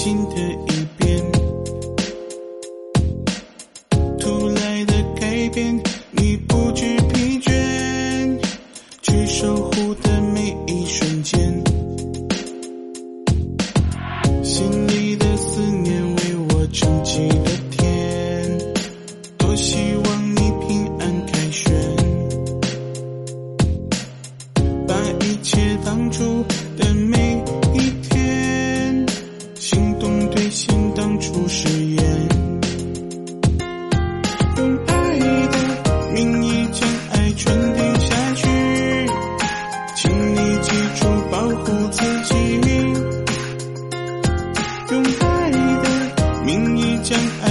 新的一遍。突来的改变你不知疲倦去守护的每一瞬间。心里的思念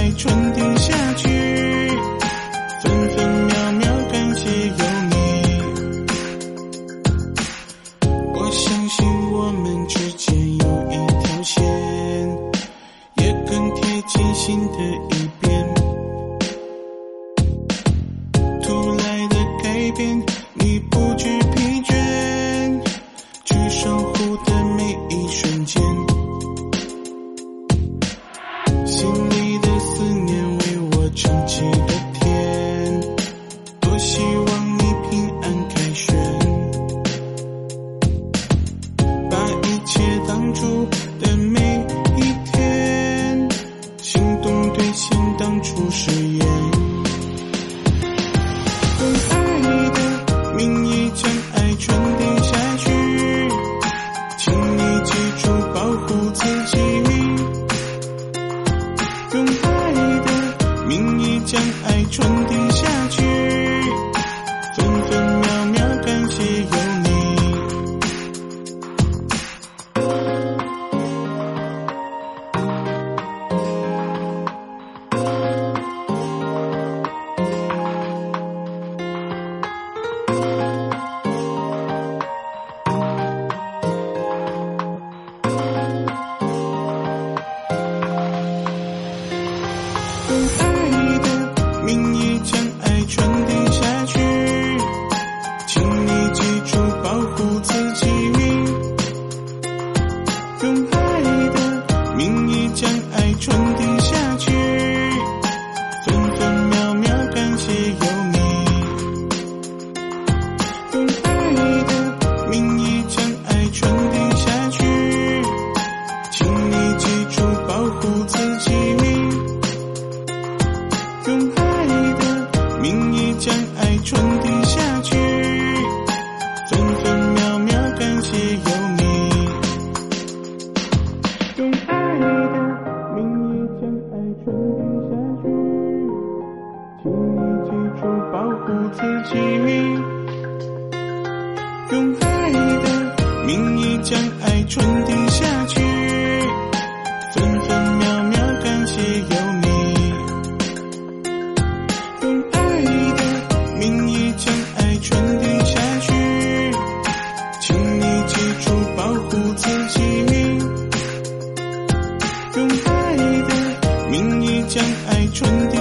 爱传递下去，分分秒秒感谢有你。我相信我们之间有一条线，也更贴近心的一边。突来的改变，你不知疲倦，去守护的每一瞬间。希望你平安凯旋，把一切当初的每一天，心动兑现当初誓言，用爱的名义将爱传递下去，请你记住保护自己。用爱的名义将爱传递下去，用爱的名义将爱传递下去，请你记住保护自己。用爱的名义将爱传递下去，分分秒秒感谢有你。用爱的名义将爱传递下去，请你记住保护自己。用爱的名义将爱传递下去，分分秒秒感谢有你。用爱的名义将爱传递下去，请你记住保护自己。用爱的名义将爱传递